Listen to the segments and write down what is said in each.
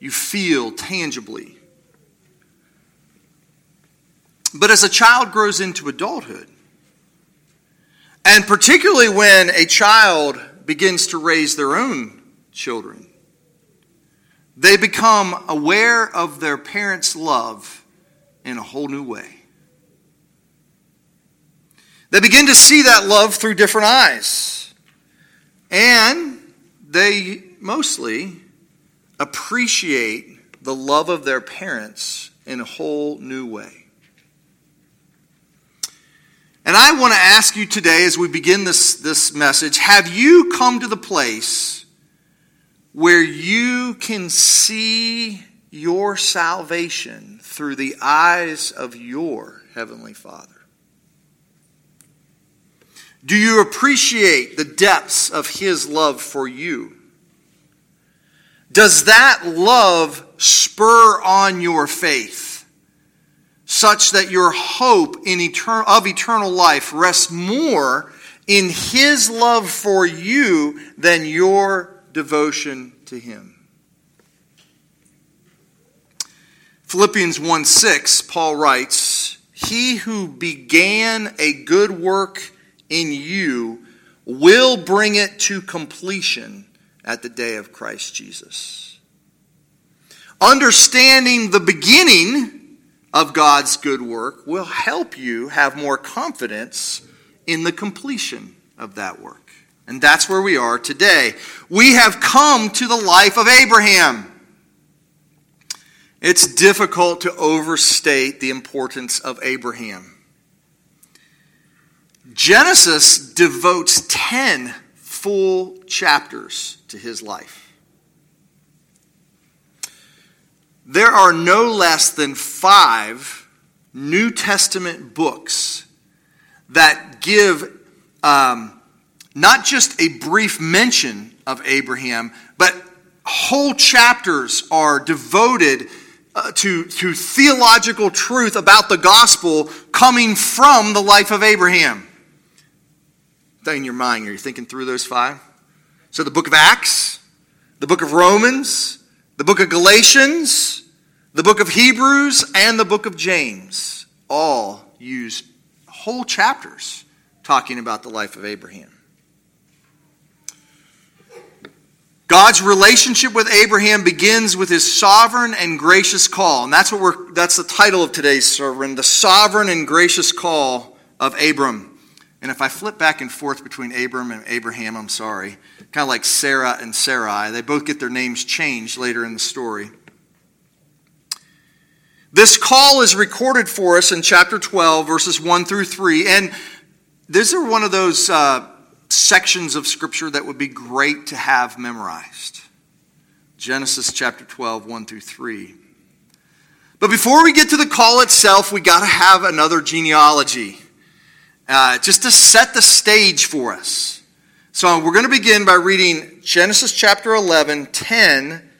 you feel tangibly. But as a child grows into adulthood, and particularly when a child begins to raise their own children, they become aware of their parents' love in a whole new way. They begin to see that love through different eyes. And they mostly appreciate the love of their parents in a whole new way. And I want to ask you today, as we begin this, this message, have you come to the place where you can see your salvation through the eyes of your Heavenly Father? Do you appreciate the depths of His love for you? Does that love spur on your faith such that your hope in etern- of eternal life rests more in His love for you than your devotion to Him? Philippians 1 6, Paul writes, He who began a good work in you will bring it to completion at the day of Christ Jesus. Understanding the beginning of God's good work will help you have more confidence in the completion of that work. And that's where we are today. We have come to the life of Abraham. It's difficult to overstate the importance of Abraham. Genesis devotes 10 full chapters to his life. There are no less than five New Testament books that give um, not just a brief mention of Abraham, but whole chapters are devoted uh, to, to theological truth about the gospel coming from the life of Abraham in your mind. Are you thinking through those five? So the book of Acts, the book of Romans, the book of Galatians, the book of Hebrews, and the book of James all use whole chapters talking about the life of Abraham. God's relationship with Abraham begins with his sovereign and gracious call. And that's what we're that's the title of today's sermon, the sovereign and gracious call of Abram. And if I flip back and forth between Abram and Abraham, I'm sorry. Kind of like Sarah and Sarai. They both get their names changed later in the story. This call is recorded for us in chapter 12, verses 1 through 3. And these are one of those uh, sections of Scripture that would be great to have memorized. Genesis chapter 12, 1 through 3. But before we get to the call itself, we got to have another genealogy uh, just to set the stage for us. So we're going to begin by reading Genesis chapter 11, 10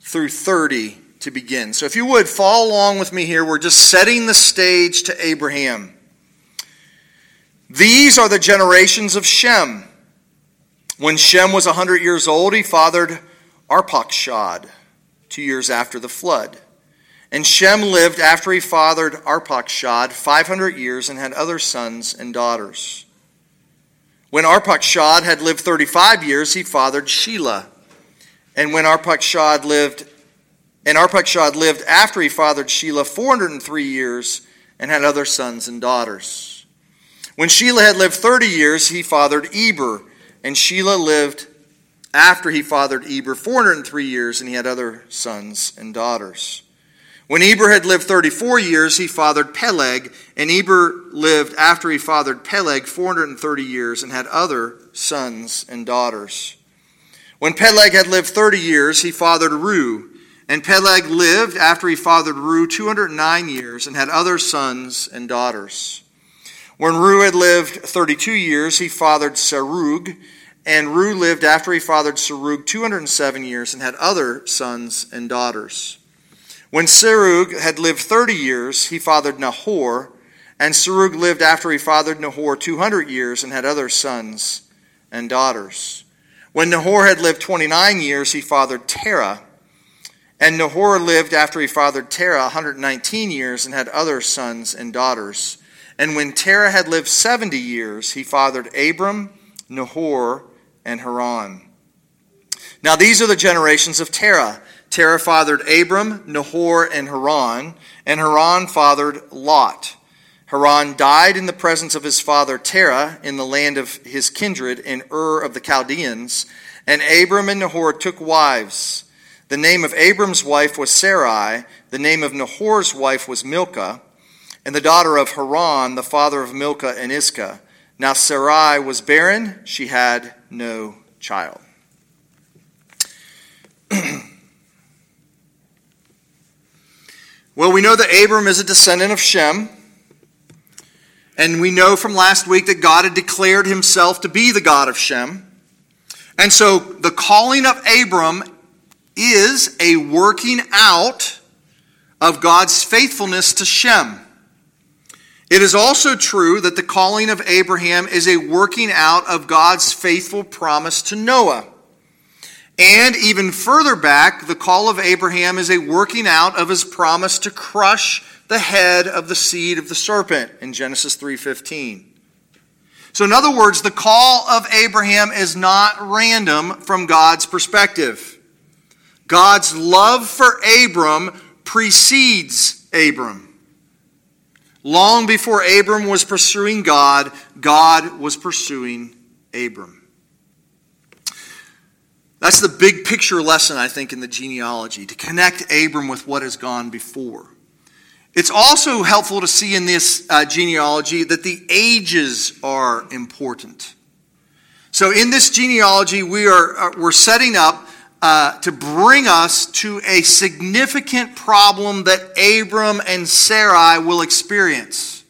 through 30 to begin. So if you would, follow along with me here. We're just setting the stage to Abraham. These are the generations of Shem. When Shem was 100 years old, he fathered Arpachshad, two years after the flood. And Shem lived after he fathered Arpachshad 500 years and had other sons and daughters. When Arpachshad had lived 35 years, he fathered Shelah. And when Arpachshad lived, and Arpachshad lived after he fathered Shelah 403 years and had other sons and daughters. When Shelah had lived 30 years, he fathered Eber. And Shelah lived after he fathered Eber 403 years and he had other sons and daughters. When Eber had lived 34 years, he fathered Peleg, and Eber lived after he fathered Peleg 430 years and had other sons and daughters. When Peleg had lived 30 years, he fathered Reu, and Peleg lived after he fathered Reu 209 years and had other sons and daughters. When Reu had lived 32 years, he fathered Serug, and Reu lived after he fathered Serug 207 years and had other sons and daughters. When Serug had lived 30 years, he fathered Nahor, and Serug lived after he fathered Nahor 200 years and had other sons and daughters. When Nahor had lived 29 years, he fathered Terah. And Nahor lived after he fathered Terah 119 years and had other sons and daughters. And when Terah had lived 70 years, he fathered Abram, Nahor, and Haran. Now these are the generations of Terah. Terah fathered Abram, Nahor, and Haran, and Haran fathered Lot. Haran died in the presence of his father Terah in the land of his kindred in Ur of the Chaldeans, and Abram and Nahor took wives. The name of Abram's wife was Sarai, the name of Nahor's wife was Milcah, and the daughter of Haran, the father of Milcah and Iscah. Now Sarai was barren, she had no child. well, we know that Abram is a descendant of Shem. And we know from last week that God had declared himself to be the God of Shem. And so the calling of Abram is a working out of God's faithfulness to Shem. It is also true that the calling of Abraham is a working out of God's faithful promise to Noah. And even further back, the call of Abraham is a working out of his promise to crush the head of the seed of the serpent in Genesis 3:15. So in other words, the call of Abraham is not random from God's perspective. God's love for Abram precedes Abram. Long before Abram was pursuing God, God was pursuing Abram. That's the big picture lesson, I think, in the genealogy to connect Abram with what has gone before. It's also helpful to see in this uh, genealogy that the ages are important. So, in this genealogy, we are uh, we're setting up uh, to bring us to a significant problem that Abram and Sarai will experience,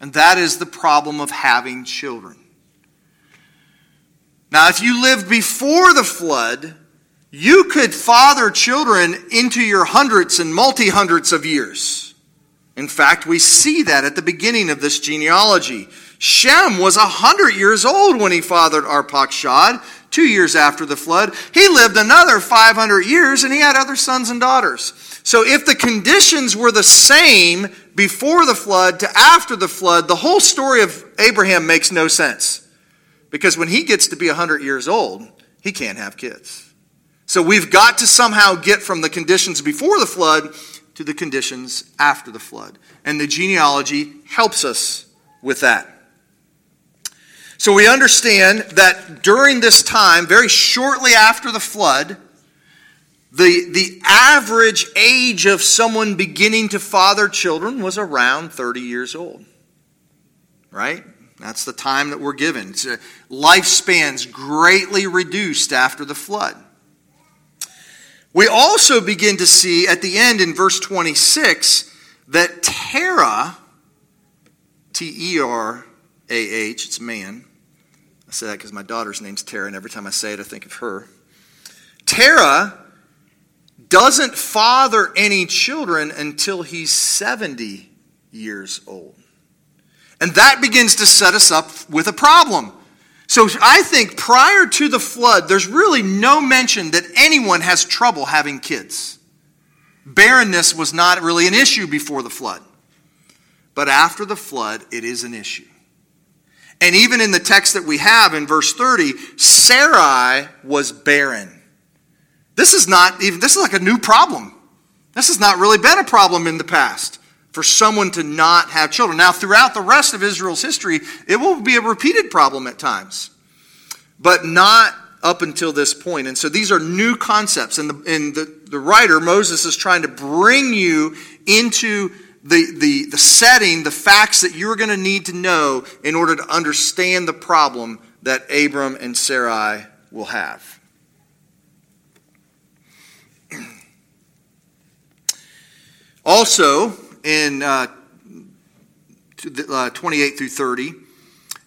and that is the problem of having children. Now, if you lived before the flood, you could father children into your hundreds and multi hundreds of years. In fact, we see that at the beginning of this genealogy. Shem was a hundred years old when he fathered Arpachshad, two years after the flood. He lived another 500 years and he had other sons and daughters. So if the conditions were the same before the flood to after the flood, the whole story of Abraham makes no sense. Because when he gets to be 100 years old, he can't have kids. So we've got to somehow get from the conditions before the flood to the conditions after the flood. And the genealogy helps us with that. So we understand that during this time, very shortly after the flood, the, the average age of someone beginning to father children was around 30 years old. Right? That's the time that we're given. Uh, lifespans greatly reduced after the flood. We also begin to see at the end in verse 26 that Terah, T E R A H, it's man. I say that because my daughter's name's Tara, and every time I say it, I think of her. Terah doesn't father any children until he's 70 years old. And that begins to set us up with a problem. So I think prior to the flood, there's really no mention that anyone has trouble having kids. Barrenness was not really an issue before the flood. But after the flood, it is an issue. And even in the text that we have in verse 30, Sarai was barren. This is not even, this is like a new problem. This has not really been a problem in the past for someone to not have children. Now, throughout the rest of Israel's history, it will be a repeated problem at times, but not up until this point. And so these are new concepts. And the, and the, the writer, Moses, is trying to bring you into the, the, the setting, the facts that you're going to need to know in order to understand the problem that Abram and Sarai will have. Also, in uh, uh, 28 through 30,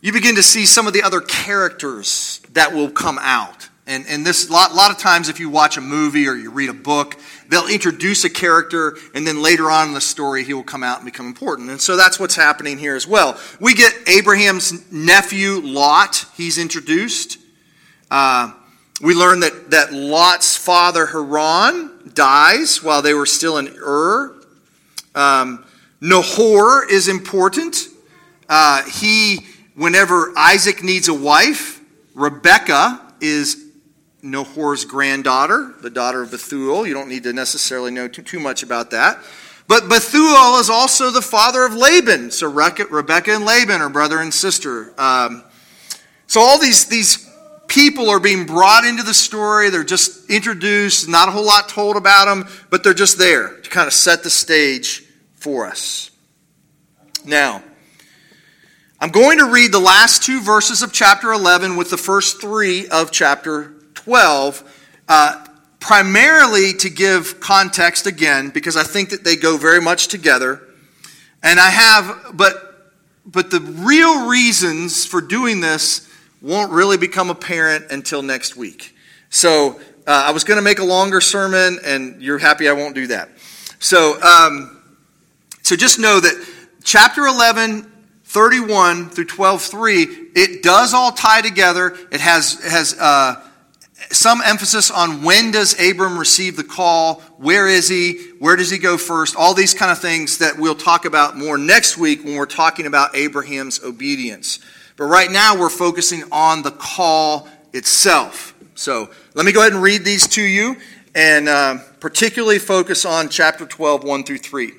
you begin to see some of the other characters that will come out. And, and this, a lot, lot of times, if you watch a movie or you read a book, they'll introduce a character, and then later on in the story, he will come out and become important. And so that's what's happening here as well. We get Abraham's nephew, Lot, he's introduced. Uh, we learn that, that Lot's father Haran dies while they were still in Ur. Um, Nahor is important. Uh, he, whenever Isaac needs a wife, Rebecca is Nahor's granddaughter, the daughter of Bethuel. You don't need to necessarily know too, too much about that. But Bethuel is also the father of Laban. So Rebecca and Laban are brother and sister. Um, so all these, these people are being brought into the story. They're just introduced, not a whole lot told about them, but they're just there to kind of set the stage for us. Now, I'm going to read the last two verses of chapter 11 with the first three of chapter 12, uh, primarily to give context again, because I think that they go very much together. And I have, but, but the real reasons for doing this won't really become apparent until next week. So uh, I was going to make a longer sermon, and you're happy I won't do that. So, um, so just know that chapter 11, 31 through 12, 3, it does all tie together. It has, has uh, some emphasis on when does Abram receive the call, where is he, where does he go first, all these kind of things that we'll talk about more next week when we're talking about Abraham's obedience. But right now, we're focusing on the call itself. So let me go ahead and read these to you and uh, particularly focus on chapter 12, 1 through 3.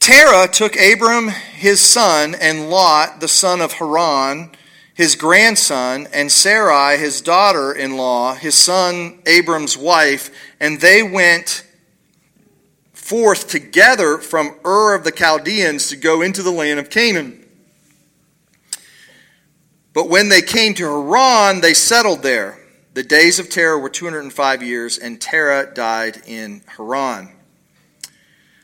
Terah took Abram his son and Lot, the son of Haran, his grandson, and Sarai, his daughter in law, his son Abram's wife, and they went forth together from Ur of the Chaldeans to go into the land of Canaan. But when they came to Haran, they settled there. The days of Terah were 205 years, and Terah died in Haran.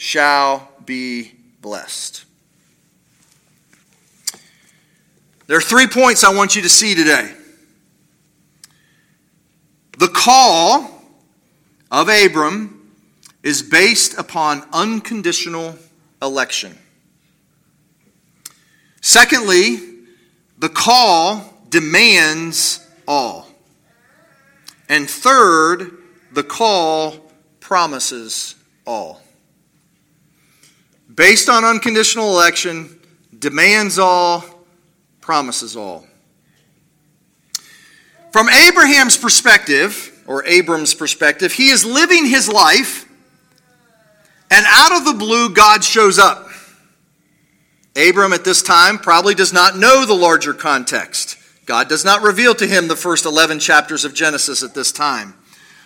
shall be blessed. There are three points I want you to see today. The call of Abram is based upon unconditional election. Secondly, the call demands all. And third, the call promises all. Based on unconditional election, demands all, promises all. From Abraham's perspective, or Abram's perspective, he is living his life, and out of the blue, God shows up. Abram at this time probably does not know the larger context. God does not reveal to him the first 11 chapters of Genesis at this time.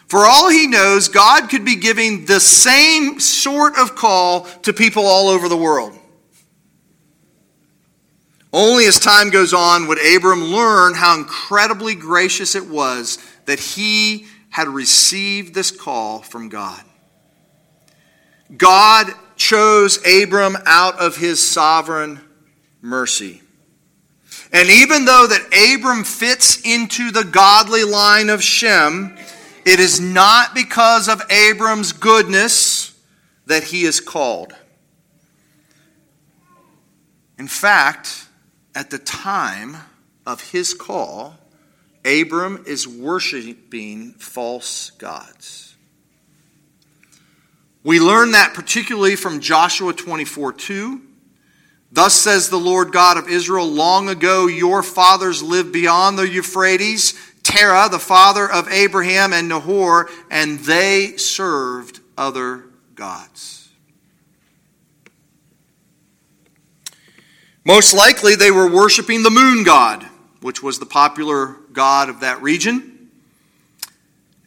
For all he knows, God could be giving the same sort of call to people all over the world. Only as time goes on would Abram learn how incredibly gracious it was that he had received this call from God. God chose Abram out of his sovereign mercy. And even though that Abram fits into the godly line of Shem, it is not because of Abram's goodness that he is called. In fact, at the time of his call, Abram is worshiping false gods. We learn that particularly from Joshua 24 2. Thus says the Lord God of Israel, long ago your fathers lived beyond the Euphrates, Terah, the father of Abraham and Nahor, and they served other gods. Most likely they were worshiping the moon god, which was the popular god of that region.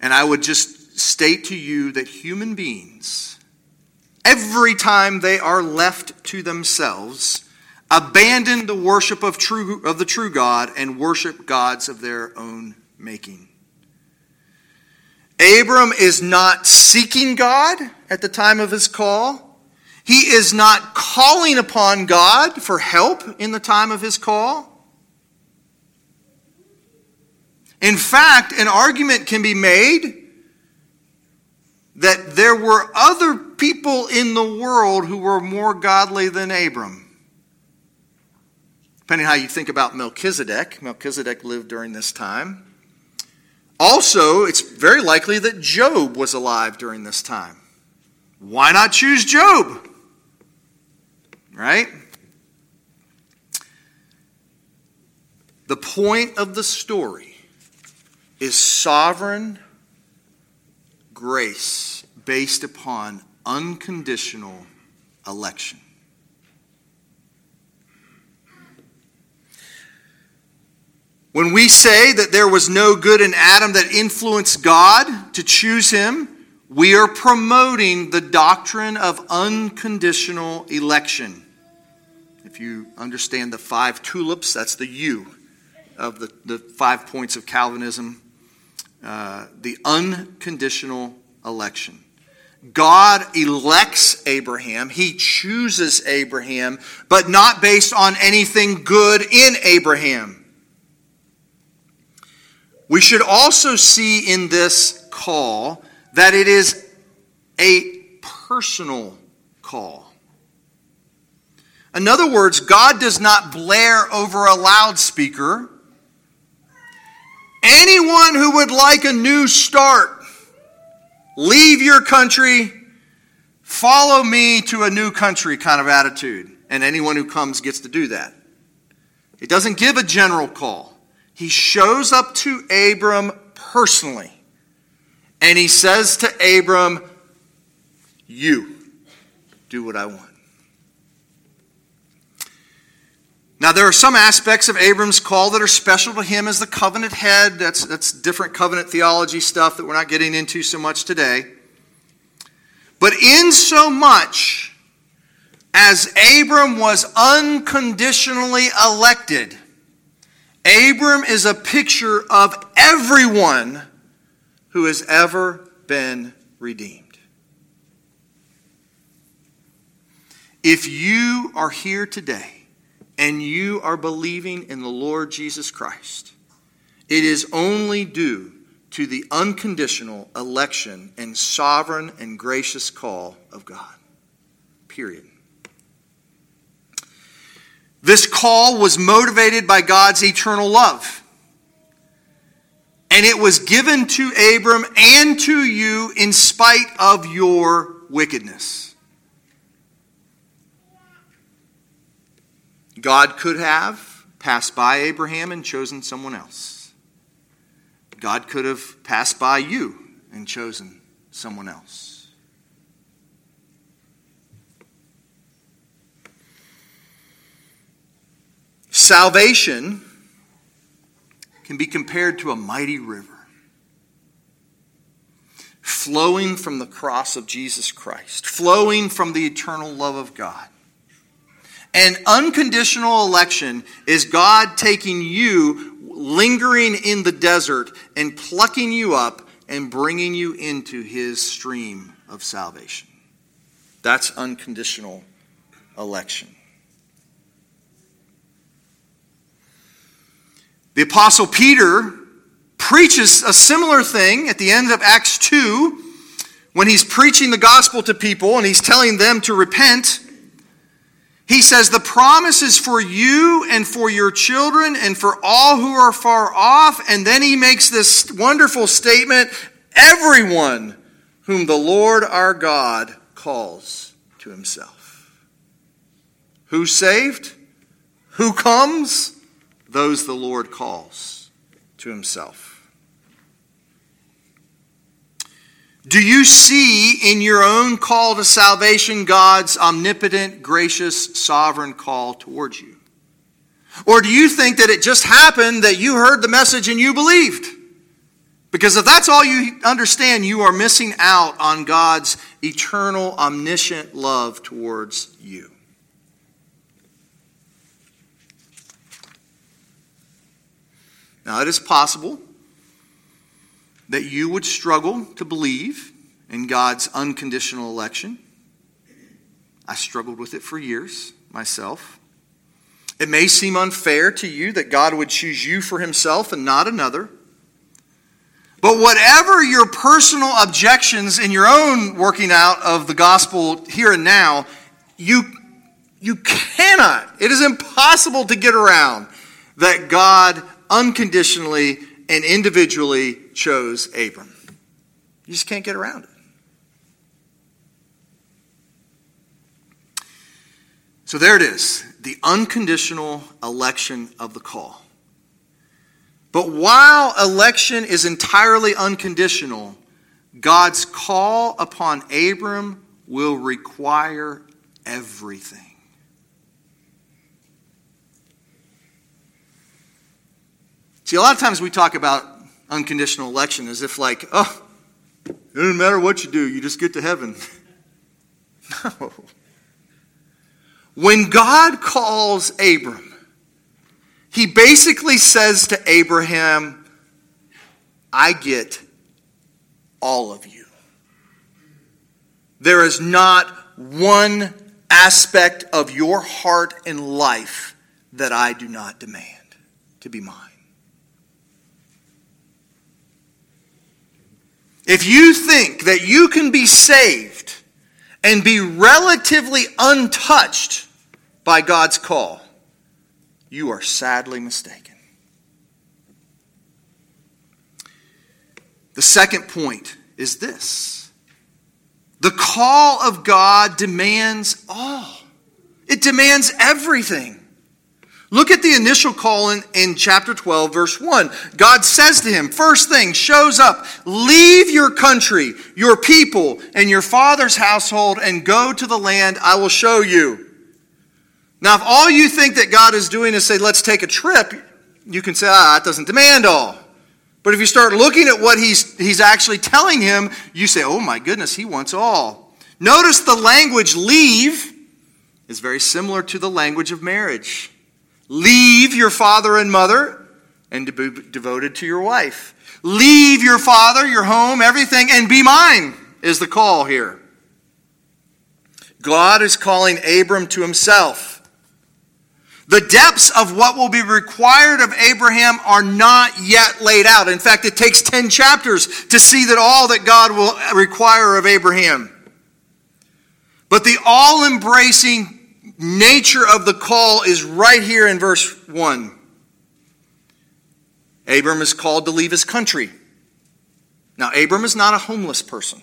And I would just state to you that human beings, every time they are left to themselves, abandon the worship of, true, of the true God and worship gods of their own making. Abram is not seeking God at the time of his call. He is not calling upon God for help in the time of his call. In fact, an argument can be made that there were other people in the world who were more godly than Abram. Depending how you think about Melchizedek, Melchizedek lived during this time. Also, it's very likely that Job was alive during this time. Why not choose Job? Right? The point of the story is sovereign grace based upon unconditional election. When we say that there was no good in Adam that influenced God to choose him, we are promoting the doctrine of unconditional election. If you understand the five tulips, that's the U of the, the five points of Calvinism. Uh, the unconditional election. God elects Abraham, he chooses Abraham, but not based on anything good in Abraham. We should also see in this call that it is a personal call. In other words, God does not blare over a loudspeaker. Anyone who would like a new start, leave your country, follow me to a new country kind of attitude. And anyone who comes gets to do that. It doesn't give a general call he shows up to Abram personally. And he says to Abram, You do what I want. Now, there are some aspects of Abram's call that are special to him as the covenant head. That's, that's different covenant theology stuff that we're not getting into so much today. But in so much as Abram was unconditionally elected, Abram is a picture of everyone who has ever been redeemed. If you are here today and you are believing in the Lord Jesus Christ, it is only due to the unconditional election and sovereign and gracious call of God. Period. This call was motivated by God's eternal love. And it was given to Abram and to you in spite of your wickedness. God could have passed by Abraham and chosen someone else. God could have passed by you and chosen someone else. Salvation can be compared to a mighty river flowing from the cross of Jesus Christ, flowing from the eternal love of God. And unconditional election is God taking you, lingering in the desert, and plucking you up and bringing you into his stream of salvation. That's unconditional election. The Apostle Peter preaches a similar thing at the end of Acts 2 when he's preaching the gospel to people and he's telling them to repent. He says, The promise is for you and for your children and for all who are far off. And then he makes this wonderful statement everyone whom the Lord our God calls to himself. Who's saved? Who comes? Those the Lord calls to himself. Do you see in your own call to salvation God's omnipotent, gracious, sovereign call towards you? Or do you think that it just happened that you heard the message and you believed? Because if that's all you understand, you are missing out on God's eternal, omniscient love towards you. Now, it is possible that you would struggle to believe in God's unconditional election. I struggled with it for years myself. It may seem unfair to you that God would choose you for himself and not another. But whatever your personal objections in your own working out of the gospel here and now, you, you cannot, it is impossible to get around that God unconditionally and individually chose Abram. You just can't get around it. So there it is the unconditional election of the call. But while election is entirely unconditional, God's call upon Abram will require everything. See, a lot of times we talk about unconditional election as if, like, oh, it doesn't matter what you do, you just get to heaven. no. When God calls Abram, he basically says to Abraham, I get all of you. There is not one aspect of your heart and life that I do not demand to be mine. If you think that you can be saved and be relatively untouched by God's call, you are sadly mistaken. The second point is this the call of God demands all, it demands everything. Look at the initial call in, in chapter 12, verse 1. God says to him, first thing, shows up, leave your country, your people, and your father's household, and go to the land I will show you. Now, if all you think that God is doing is say, let's take a trip, you can say, ah, it doesn't demand all. But if you start looking at what he's, he's actually telling him, you say, oh my goodness, he wants all. Notice the language leave is very similar to the language of marriage. Leave your father and mother and be devoted to your wife. Leave your father, your home, everything, and be mine, is the call here. God is calling Abram to himself. The depths of what will be required of Abraham are not yet laid out. In fact, it takes 10 chapters to see that all that God will require of Abraham. But the all embracing nature of the call is right here in verse 1. Abram is called to leave his country. Now, Abram is not a homeless person.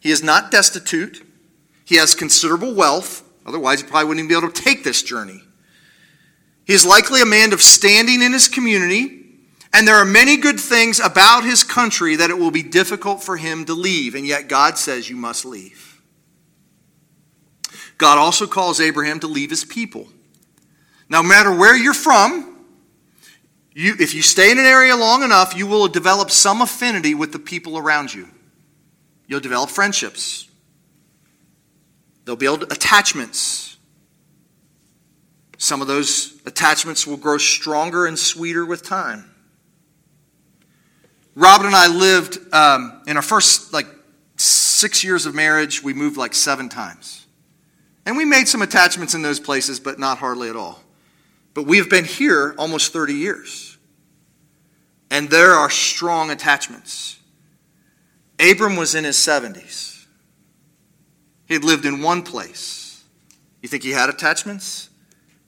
He is not destitute. He has considerable wealth. Otherwise, he probably wouldn't even be able to take this journey. He is likely a man of standing in his community, and there are many good things about his country that it will be difficult for him to leave, and yet God says you must leave. God also calls Abraham to leave his people. Now, no matter where you're from, you, if you stay in an area long enough, you will develop some affinity with the people around you. You'll develop friendships. They'll build attachments. Some of those attachments will grow stronger and sweeter with time. Robin and I lived um, in our first like six years of marriage. We moved like seven times, and we made some attachments in those places, but not hardly at all. But we have been here almost 30 years, and there are strong attachments. Abram was in his 70s. He had lived in one place. You think he had attachments?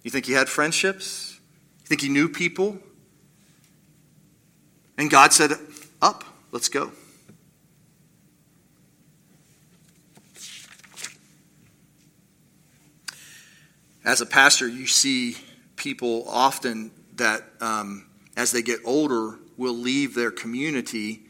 You think he had friendships? You think he knew people? And God said, Up, let's go. As a pastor, you see people often that, um, as they get older, will leave their community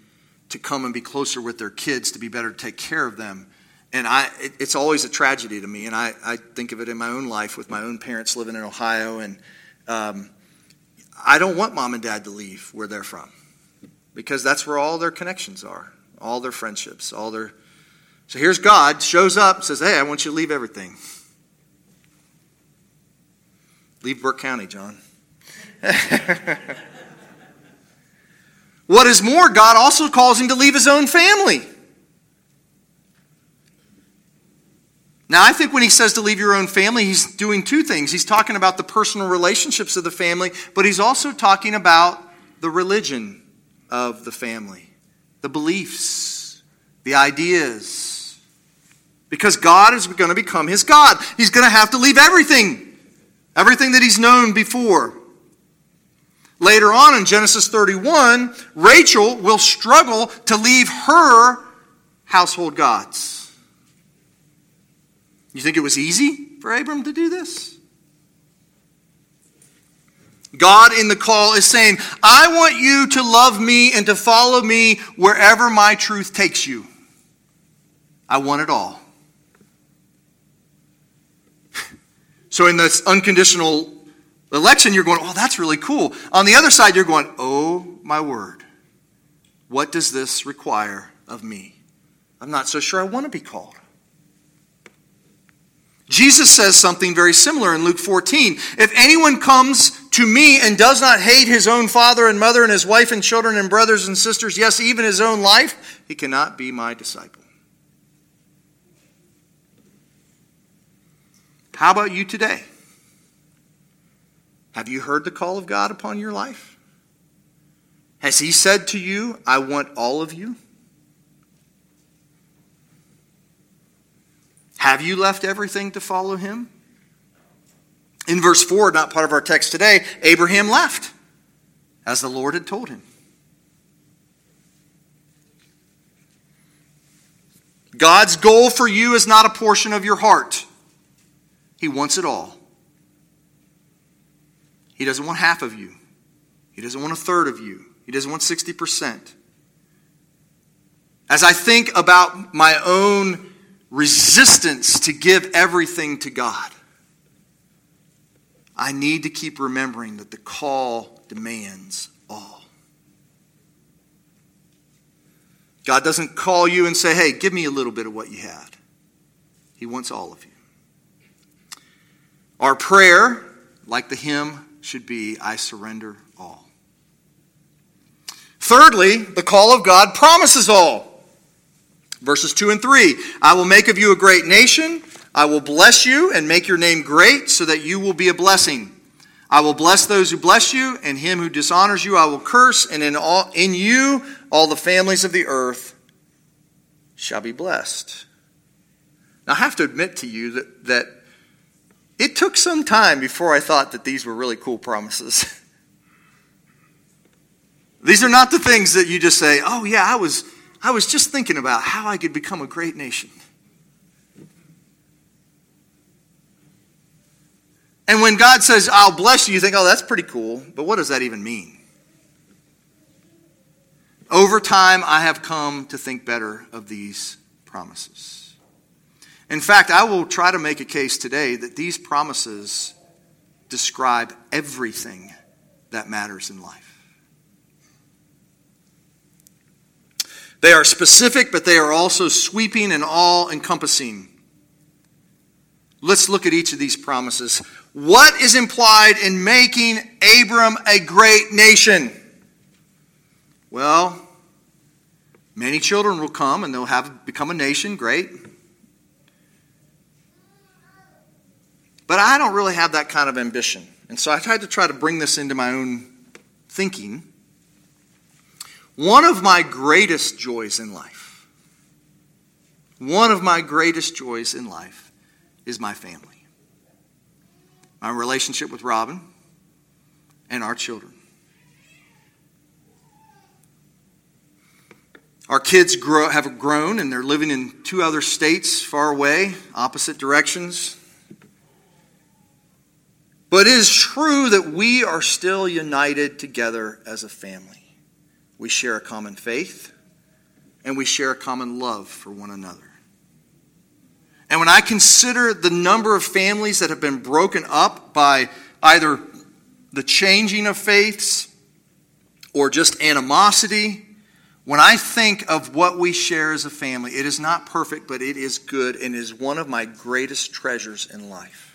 to come and be closer with their kids to be better to take care of them and I, it, it's always a tragedy to me. And I, I think of it in my own life with my own parents living in Ohio. And um, I don't want mom and dad to leave where they're from because that's where all their connections are, all their friendships, all their. So here's God, shows up, says, Hey, I want you to leave everything. Leave Burke County, John. What is more, God also calls him to leave his own family. Now, I think when he says to leave your own family, he's doing two things. He's talking about the personal relationships of the family, but he's also talking about the religion of the family, the beliefs, the ideas. Because God is going to become his God. He's going to have to leave everything, everything that he's known before. Later on in Genesis 31, Rachel will struggle to leave her household gods. You think it was easy for Abram to do this? God in the call is saying, I want you to love me and to follow me wherever my truth takes you. I want it all. So, in this unconditional election, you're going, oh, that's really cool. On the other side, you're going, oh, my word. What does this require of me? I'm not so sure I want to be called. Jesus says something very similar in Luke 14. If anyone comes to me and does not hate his own father and mother and his wife and children and brothers and sisters, yes, even his own life, he cannot be my disciple. How about you today? Have you heard the call of God upon your life? Has He said to you, I want all of you? Have you left everything to follow him? In verse 4, not part of our text today, Abraham left as the Lord had told him. God's goal for you is not a portion of your heart. He wants it all. He doesn't want half of you. He doesn't want a third of you. He doesn't want 60%. As I think about my own resistance to give everything to God. I need to keep remembering that the call demands all. God doesn't call you and say, hey, give me a little bit of what you had. He wants all of you. Our prayer, like the hymn, should be, I surrender all. Thirdly, the call of God promises all. Verses 2 and 3 I will make of you a great nation. I will bless you and make your name great so that you will be a blessing. I will bless those who bless you, and him who dishonors you I will curse, and in, all, in you all the families of the earth shall be blessed. Now, I have to admit to you that, that it took some time before I thought that these were really cool promises. these are not the things that you just say, oh, yeah, I was, I was just thinking about how I could become a great nation. And when God says, I'll bless you, you think, oh, that's pretty cool. But what does that even mean? Over time, I have come to think better of these promises. In fact, I will try to make a case today that these promises describe everything that matters in life. They are specific, but they are also sweeping and all encompassing. Let's look at each of these promises. What is implied in making Abram a great nation? Well, many children will come and they'll have become a nation, great. But I don't really have that kind of ambition. And so I tried to try to bring this into my own thinking. One of my greatest joys in life, one of my greatest joys in life is my family. My relationship with Robin and our children. Our kids grow, have grown and they're living in two other states far away, opposite directions. But it is true that we are still united together as a family. We share a common faith, and we share a common love for one another. And when I consider the number of families that have been broken up by either the changing of faiths or just animosity, when I think of what we share as a family, it is not perfect, but it is good and is one of my greatest treasures in life.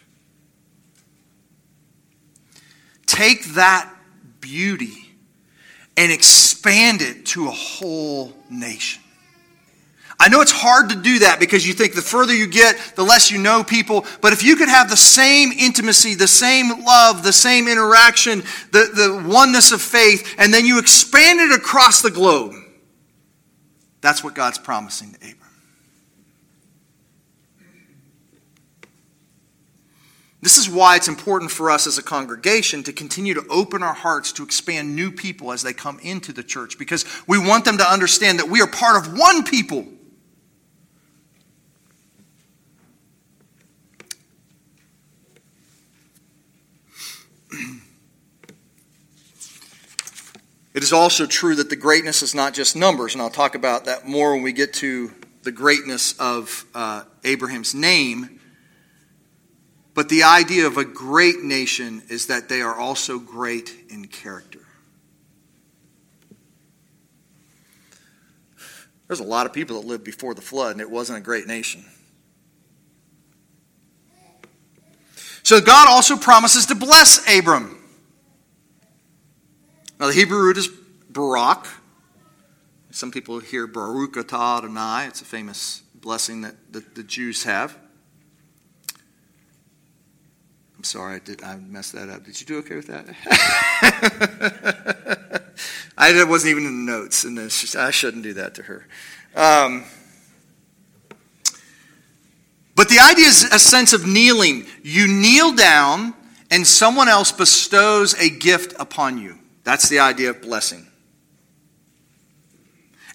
Take that beauty and expand it to a whole nation. I know it's hard to do that because you think the further you get, the less you know people. But if you could have the same intimacy, the same love, the same interaction, the, the oneness of faith, and then you expand it across the globe, that's what God's promising to Abram. This is why it's important for us as a congregation to continue to open our hearts to expand new people as they come into the church because we want them to understand that we are part of one people. It is also true that the greatness is not just numbers, and I'll talk about that more when we get to the greatness of uh, Abraham's name. But the idea of a great nation is that they are also great in character. There's a lot of people that lived before the flood, and it wasn't a great nation. So God also promises to bless Abram. Now, the Hebrew root is Barak. Some people hear Baruch atah Adonai. It's a famous blessing that, that the Jews have. I'm sorry, I, did, I messed that up. Did you do okay with that? I wasn't even in the notes, and just, I shouldn't do that to her. Um, but the idea is a sense of kneeling. You kneel down, and someone else bestows a gift upon you. That's the idea of blessing.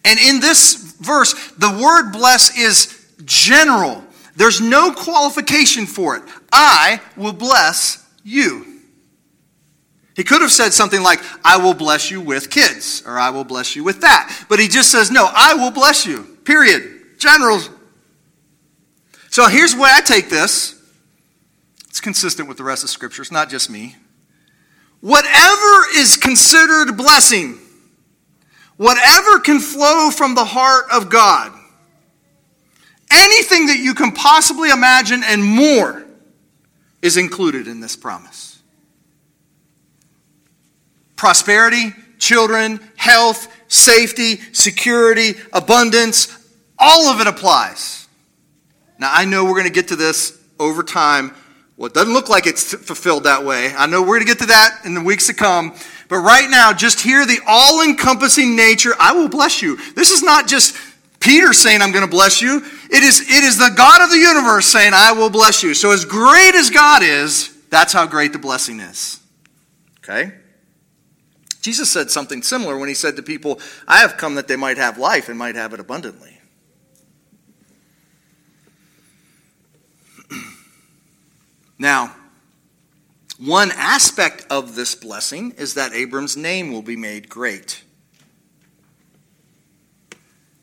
And in this verse, the word bless is general. There's no qualification for it. I will bless you. He could have said something like, I will bless you with kids, or I will bless you with that. But he just says, No, I will bless you. Period. General. So here's where I take this. It's consistent with the rest of Scripture. It's not just me. Whatever is considered blessing, whatever can flow from the heart of God, anything that you can possibly imagine and more is included in this promise. Prosperity, children, health, safety, security, abundance, all of it applies. Now, I know we're going to get to this over time well, it doesn't look like it's fulfilled that way. I know we're going to get to that in the weeks to come. But right now, just hear the all encompassing nature. I will bless you. This is not just Peter saying, I'm going to bless you. It is, it is the God of the universe saying, I will bless you. So, as great as God is, that's how great the blessing is. Okay? Jesus said something similar when he said to people, I have come that they might have life and might have it abundantly. Now, one aspect of this blessing is that Abram's name will be made great.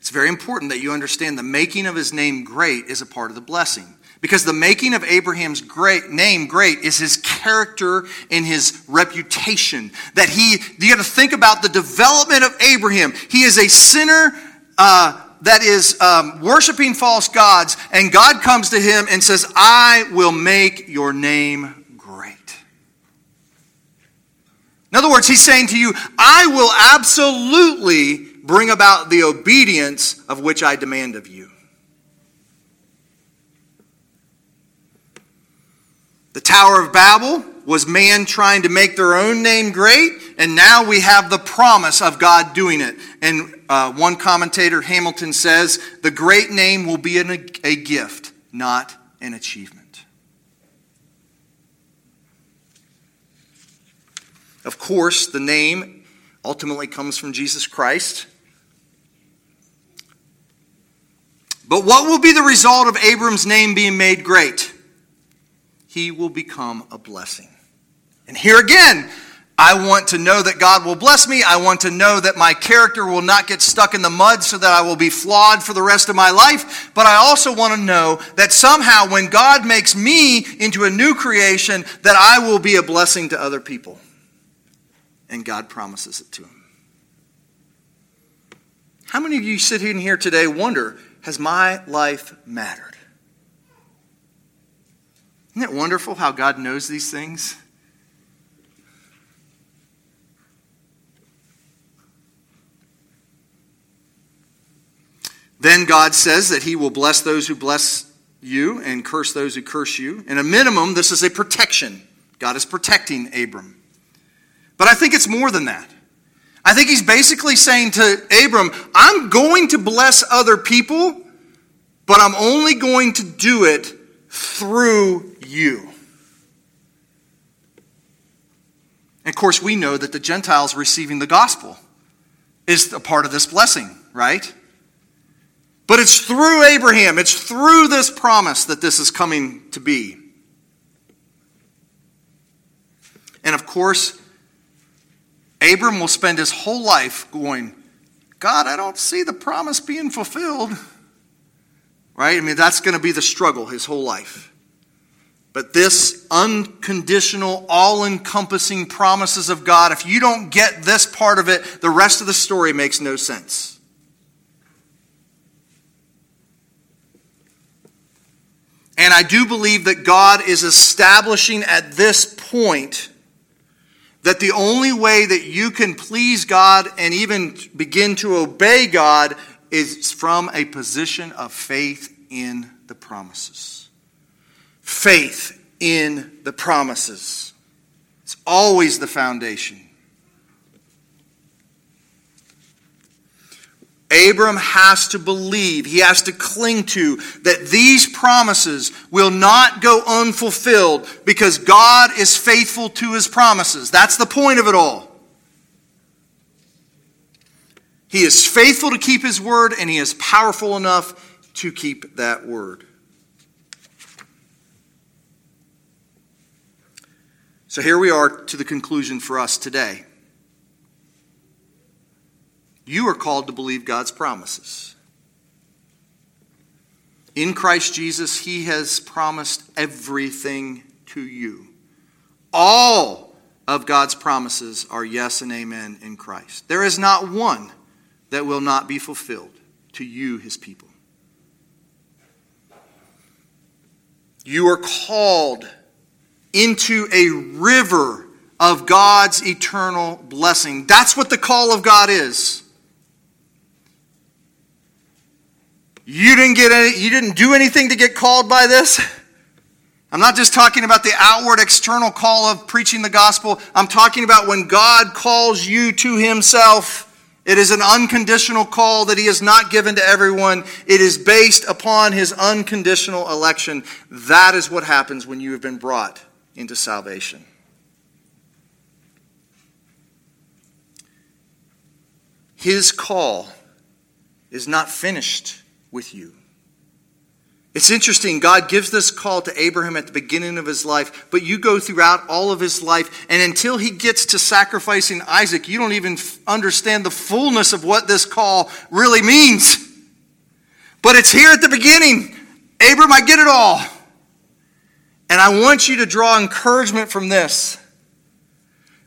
It's very important that you understand the making of his name great is a part of the blessing. Because the making of Abraham's great name great is his character and his reputation. That he, you got to think about the development of Abraham. He is a sinner uh, that is um, worshiping false gods, and God comes to him and says, I will make your name great. In other words, he's saying to you, I will absolutely bring about the obedience of which I demand of you. The Tower of Babel was man trying to make their own name great, and now we have the promise of God doing it. And uh, one commentator, Hamilton, says, the great name will be an, a gift, not an achievement. Of course, the name ultimately comes from Jesus Christ. But what will be the result of Abram's name being made great? He will become a blessing. And here again, I want to know that God will bless me. I want to know that my character will not get stuck in the mud so that I will be flawed for the rest of my life. But I also want to know that somehow when God makes me into a new creation, that I will be a blessing to other people. And God promises it to him. How many of you sitting here today wonder, has my life mattered? Isn't it wonderful how God knows these things? Then God says that He will bless those who bless you and curse those who curse you. In a minimum, this is a protection. God is protecting Abram. But I think it's more than that. I think he's basically saying to Abram, I'm going to bless other people, but I'm only going to do it through you. And of course, we know that the Gentiles receiving the gospel is a part of this blessing, right? But it's through Abraham, it's through this promise that this is coming to be. And of course, Abram will spend his whole life going, God, I don't see the promise being fulfilled. Right? I mean, that's going to be the struggle his whole life. But this unconditional, all encompassing promises of God, if you don't get this part of it, the rest of the story makes no sense. And I do believe that God is establishing at this point that the only way that you can please God and even begin to obey God is from a position of faith in the promises. Faith in the promises. It's always the foundation. Abram has to believe, he has to cling to that these promises will not go unfulfilled because God is faithful to his promises. That's the point of it all. He is faithful to keep his word, and he is powerful enough to keep that word. So here we are to the conclusion for us today. You are called to believe God's promises. In Christ Jesus, He has promised everything to you. All of God's promises are yes and amen in Christ. There is not one that will not be fulfilled to you, His people. You are called into a river of God's eternal blessing. That's what the call of God is. You didn't get any, you didn't do anything to get called by this. I'm not just talking about the outward external call of preaching the gospel. I'm talking about when God calls you to himself. It is an unconditional call that he has not given to everyone. It is based upon his unconditional election. That is what happens when you have been brought into salvation. His call is not finished with you. It's interesting. God gives this call to Abraham at the beginning of his life, but you go throughout all of his life, and until he gets to sacrificing Isaac, you don't even understand the fullness of what this call really means. But it's here at the beginning. Abram, I get it all. And I want you to draw encouragement from this.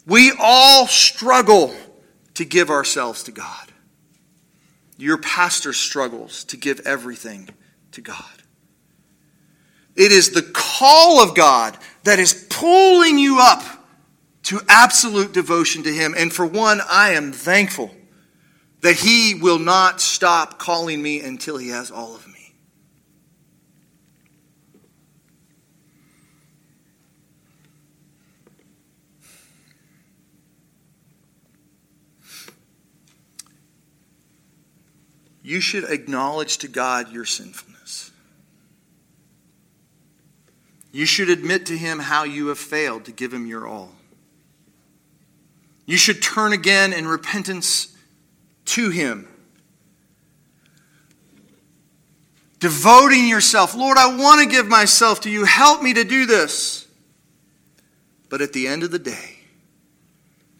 We all struggle to give ourselves to God. Your pastor struggles to give everything to God. It is the call of God that is pulling you up to absolute devotion to Him. And for one, I am thankful that He will not stop calling me until He has all of me. You should acknowledge to God your sinfulness. You should admit to Him how you have failed to give Him your all. You should turn again in repentance to Him. Devoting yourself, Lord, I want to give myself to you. Help me to do this. But at the end of the day,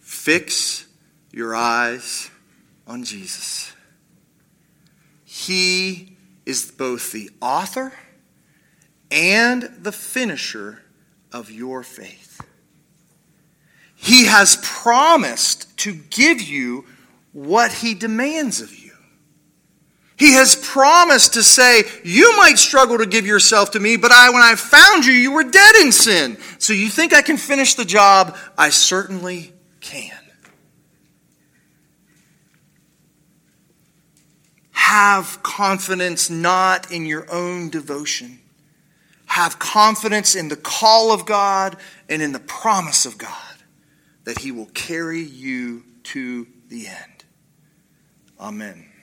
fix your eyes on Jesus. He is both the author and the finisher of your faith. He has promised to give you what he demands of you. He has promised to say, You might struggle to give yourself to me, but I, when I found you, you were dead in sin. So you think I can finish the job? I certainly can. Have confidence not in your own devotion. Have confidence in the call of God and in the promise of God that He will carry you to the end. Amen.